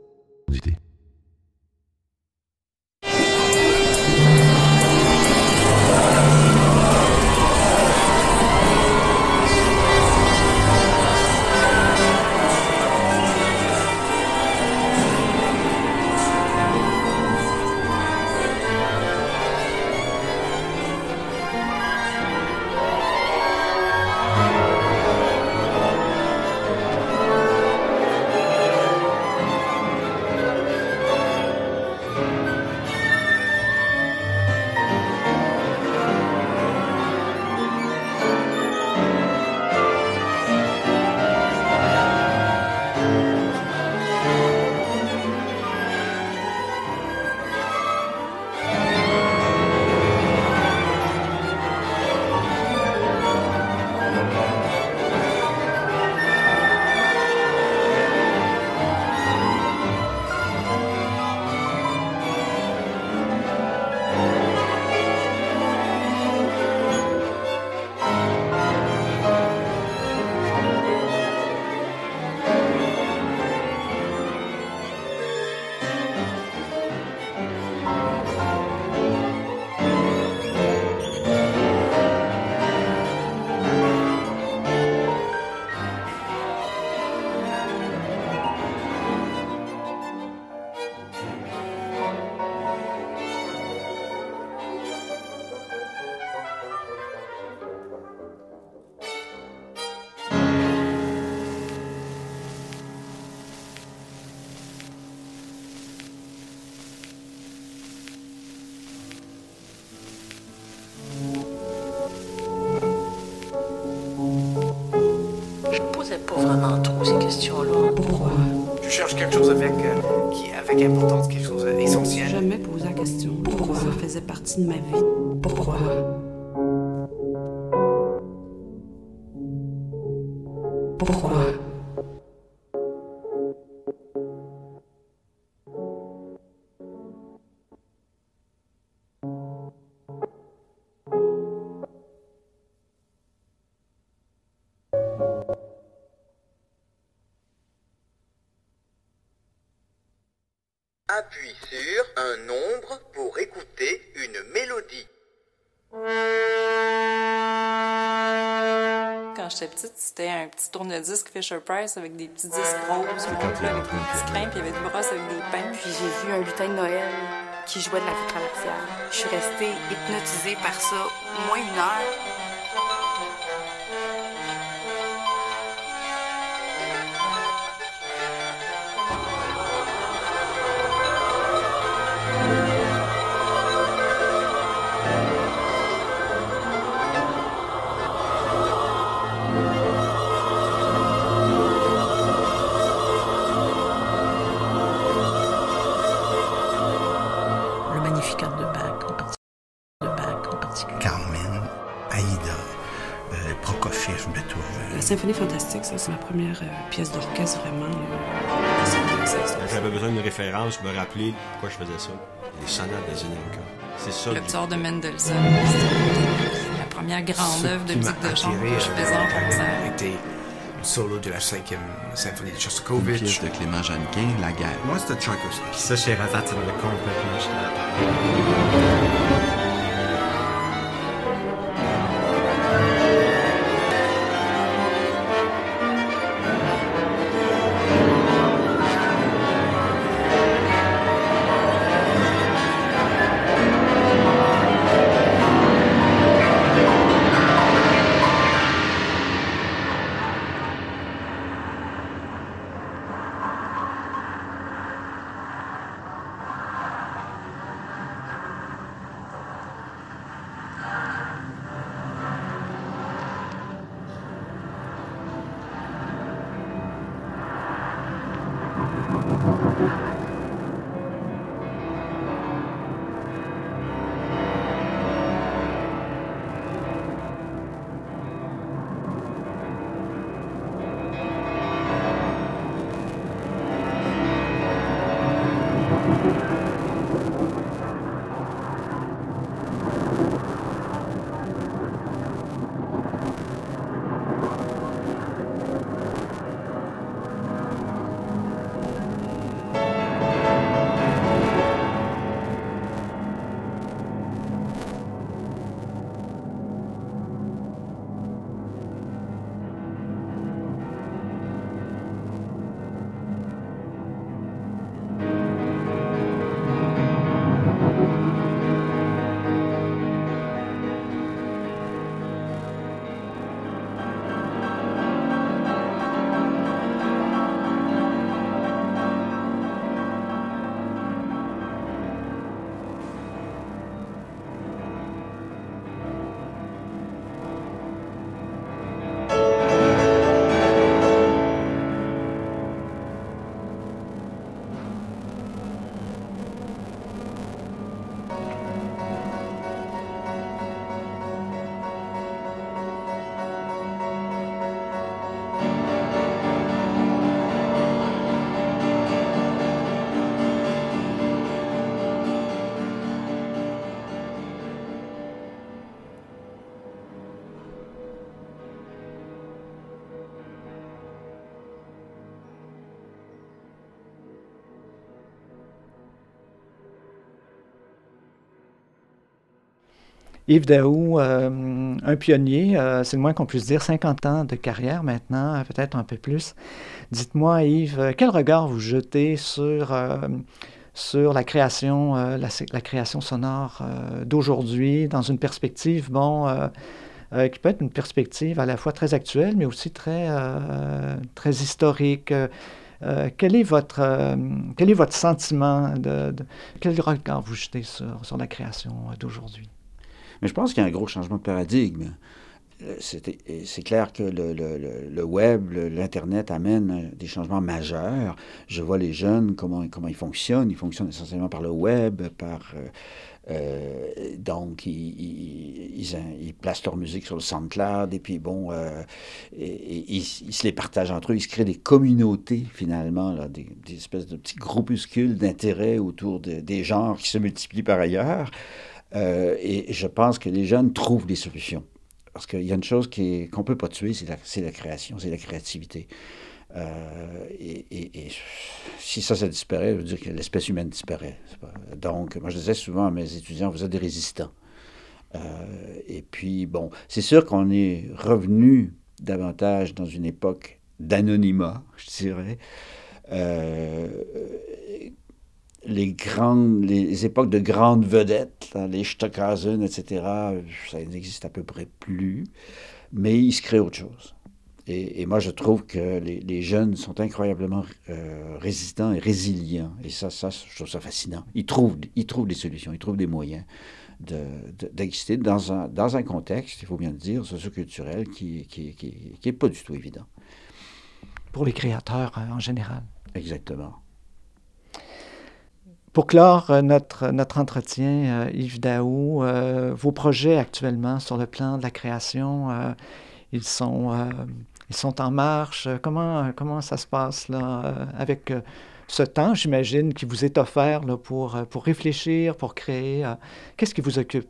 pas vraiment trop ces questions-là. Pourquoi? Je cherche quelque chose avec, euh, qui, avec importance, quelque chose d'essentiel. Jamais posé la question. Pourquoi? Ça faisait partie de ma vie. Appuie sur un nombre pour écouter une mélodie. Quand j'étais petite, c'était un petit tourne-disque Fisher Price avec des petits disques roses, mon des petits crins, puis il y avait des brosses avec des pains. Puis j'ai vu un lutin de Noël qui jouait de la flûte traversière. Je suis restée hypnotisée par ça au moins une heure. Symphonie fantastique, ça, c'est ma première euh, pièce d'orchestre vraiment. J'avais besoin d'une référence, me rappeler pourquoi je faisais ça. Les sonates de Zinenka. C'est ça. Le Psaume de Mendelssohn. C'était la première grande œuvre de musique de chambre que je faisais en concert. solo de la cinquième symphonie de Une Shostakovich. pièce de Clément Jeannequin, La guerre. Moi, c'était Tchaikovsky. Puis ça, chez Razat, ça m'avait complètement jeté Yves Daou, euh, un pionnier, euh, c'est le moins qu'on puisse dire, 50 ans de carrière maintenant, euh, peut-être un peu plus. Dites-moi, Yves, quel regard vous jetez sur, sur la création, la, création sonore d'aujourd'hui, dans une perspective, bon, qui peut être une perspective à la fois très actuelle, mais aussi très, très historique. Quel, est votre, quel est votre sentiment de, quel regard vous jetez sur, sur la création d'aujourd'hui? Mais je pense qu'il y a un gros changement de paradigme. c'est clair que le, web, l'Internet amène des changements majeurs. Je vois les jeunes, comment, ils fonctionnent. Ils fonctionnent essentiellement par le web. Euh, euh, donc, ils, placent leur musique sur le SoundCloud et puis bon, euh, ils, se les partagent entre eux. Ils se créent des communautés finalement, des, espèces de petits groupuscules d'intérêt autour des genres qui se multiplient par ailleurs. Et je pense que les jeunes trouvent des solutions. Parce qu'il y a une chose qu'on ne peut pas tuer, c'est la, création, c'est la créativité. Euh, et, si ça, ça disparaît, ça veut dire que l'espèce humaine disparaît. Donc, moi, je disais souvent à mes étudiants, vous êtes des résistants. Euh, et puis, bon, c'est sûr qu'on est revenu davantage dans une époque d'anonymat, je dirais. Euh, les grandes, les époques de grandes vedettes, les Stockhausen, etc., ça n'existe à peu près plus, mais il se crée autre chose. Et, moi, je trouve que les, jeunes sont incroyablement euh, résistants et résilients. Et ça, ça, je trouve ça fascinant. Ils trouvent, ils trouvent des solutions, ils trouvent des moyens d'exister de, dans, un, dans un contexte, il faut bien le dire, socioculturel qui n'est qui, qui, qui est pas du tout évident. Pour les créateurs euh, en général. Exactement. Pour clore euh, notre, notre entretien, euh, Yves Daou, euh, vos projets actuellement sur le plan de la création, ils, sont, en marche. Comment, ça se passe là, avec ce temps, j'imagine, qui vous est offert pour, réfléchir, pour créer? Qu'est-ce qui vous occupe?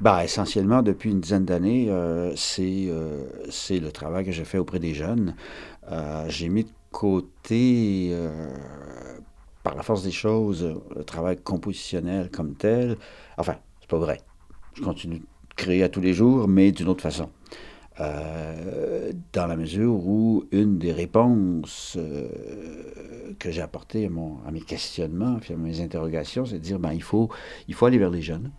Bah, essentiellement, depuis une dizaine d'années, c'est le travail que j'ai fait auprès des jeunes. j'ai mis de côté par la force des choses, le travail compositionnel comme tel, enfin, c'est pas vrai. Je continue de créer à tous les jours, mais d'une autre façon. Euh, dans la mesure où une des réponses euh, que j'ai apportées à, mes questionnements, à mes interrogations, c'est de dire ben, il, faut, il faut aller vers les jeunes,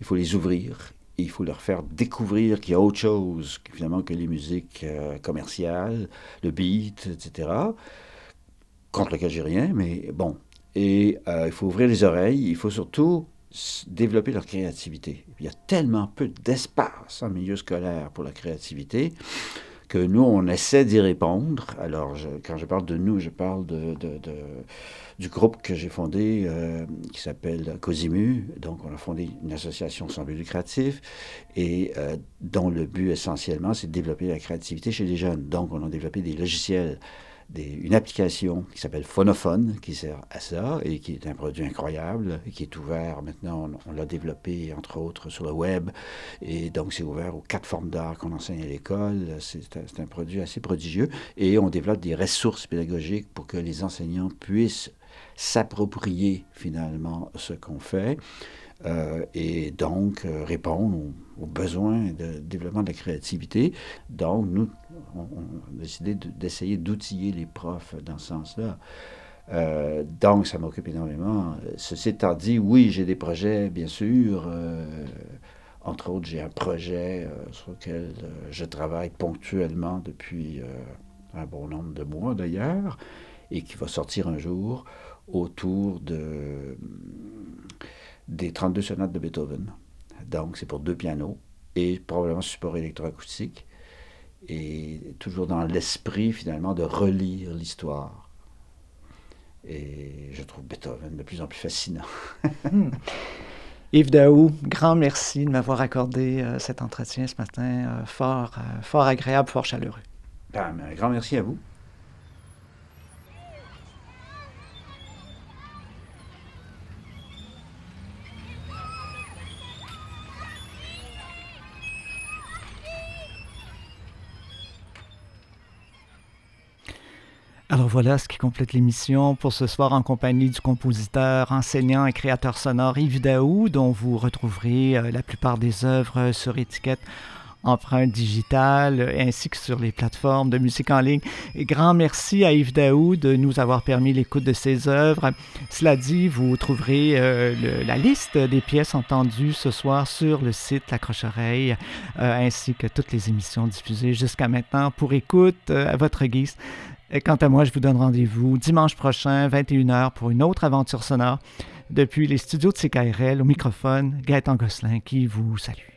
il faut les ouvrir, il faut leur faire découvrir qu'il y a autre chose finalement que les musiques euh, commerciales, le beat, etc contre lequel j'ai rien, mais bon. Et euh, il faut ouvrir les oreilles, il faut surtout développer leur créativité. Il y a tellement peu d'espace en milieu scolaire pour la créativité que nous, on essaie d'y répondre. Alors, quand je parle de nous, je parle de, du groupe que j'ai fondé euh, qui s'appelle Cosimu. Donc, on a fondé une association sans but lucratif et euh, dont le but essentiellement, c'est de développer la créativité chez les jeunes. Donc, on a développé des logiciels une application qui s'appelle Phonophone, qui sert à ça et qui est un produit incroyable, et qui est ouvert maintenant. On, l'a développé, entre autres, sur le web. Et donc, c'est ouvert aux quatre formes d'art qu'on enseigne à l'école. C'est un produit assez prodigieux. Et on développe des ressources pédagogiques pour que les enseignants puissent s'approprier finalement ce qu'on fait. Euh, et donc euh, répondre aux, besoins de développement de la créativité. Donc, nous, on, décidé d'essayer d'outiller les profs dans ce sens-là. Euh, donc, ça m'occupe énormément. Ceci étant dit, oui, j'ai des projets, bien sûr. entre autres, j'ai un projet sur lequel je travaille ponctuellement depuis un bon nombre de mois d'ailleurs, et qui va sortir un jour autour de des 32 sonates de Beethoven. Donc, c'est pour deux pianos et probablement support électroacoustique. Et toujours dans l'esprit, finalement, de relire l'histoire. Et je trouve Beethoven de plus en plus fascinant. Hmm. Yves Daou, grand merci de m'avoir accordé euh, cet entretien ce matin, euh, fort, euh, fort agréable, fort chaleureux. Ben, un grand merci à vous. Alors voilà ce qui complète l'émission pour ce soir en compagnie du compositeur, enseignant et créateur sonore Yves Daou, dont vous retrouverez euh, la plupart des œuvres sur étiquette empreinte digitale ainsi que sur les plateformes de musique en ligne. Et grand merci à Yves Daou de nous avoir permis l'écoute de ses œuvres. Cela dit, vous trouverez euh, la liste des pièces entendues ce soir sur le site La Croche-Oreille euh, ainsi que toutes les émissions diffusées jusqu'à maintenant pour écoute à votre guise. Et quant à moi, je vous donne rendez-vous dimanche prochain, 21h, pour une autre aventure sonore. Depuis les studios de CKRL, au microphone, Gaëtan Gosselin qui vous salue.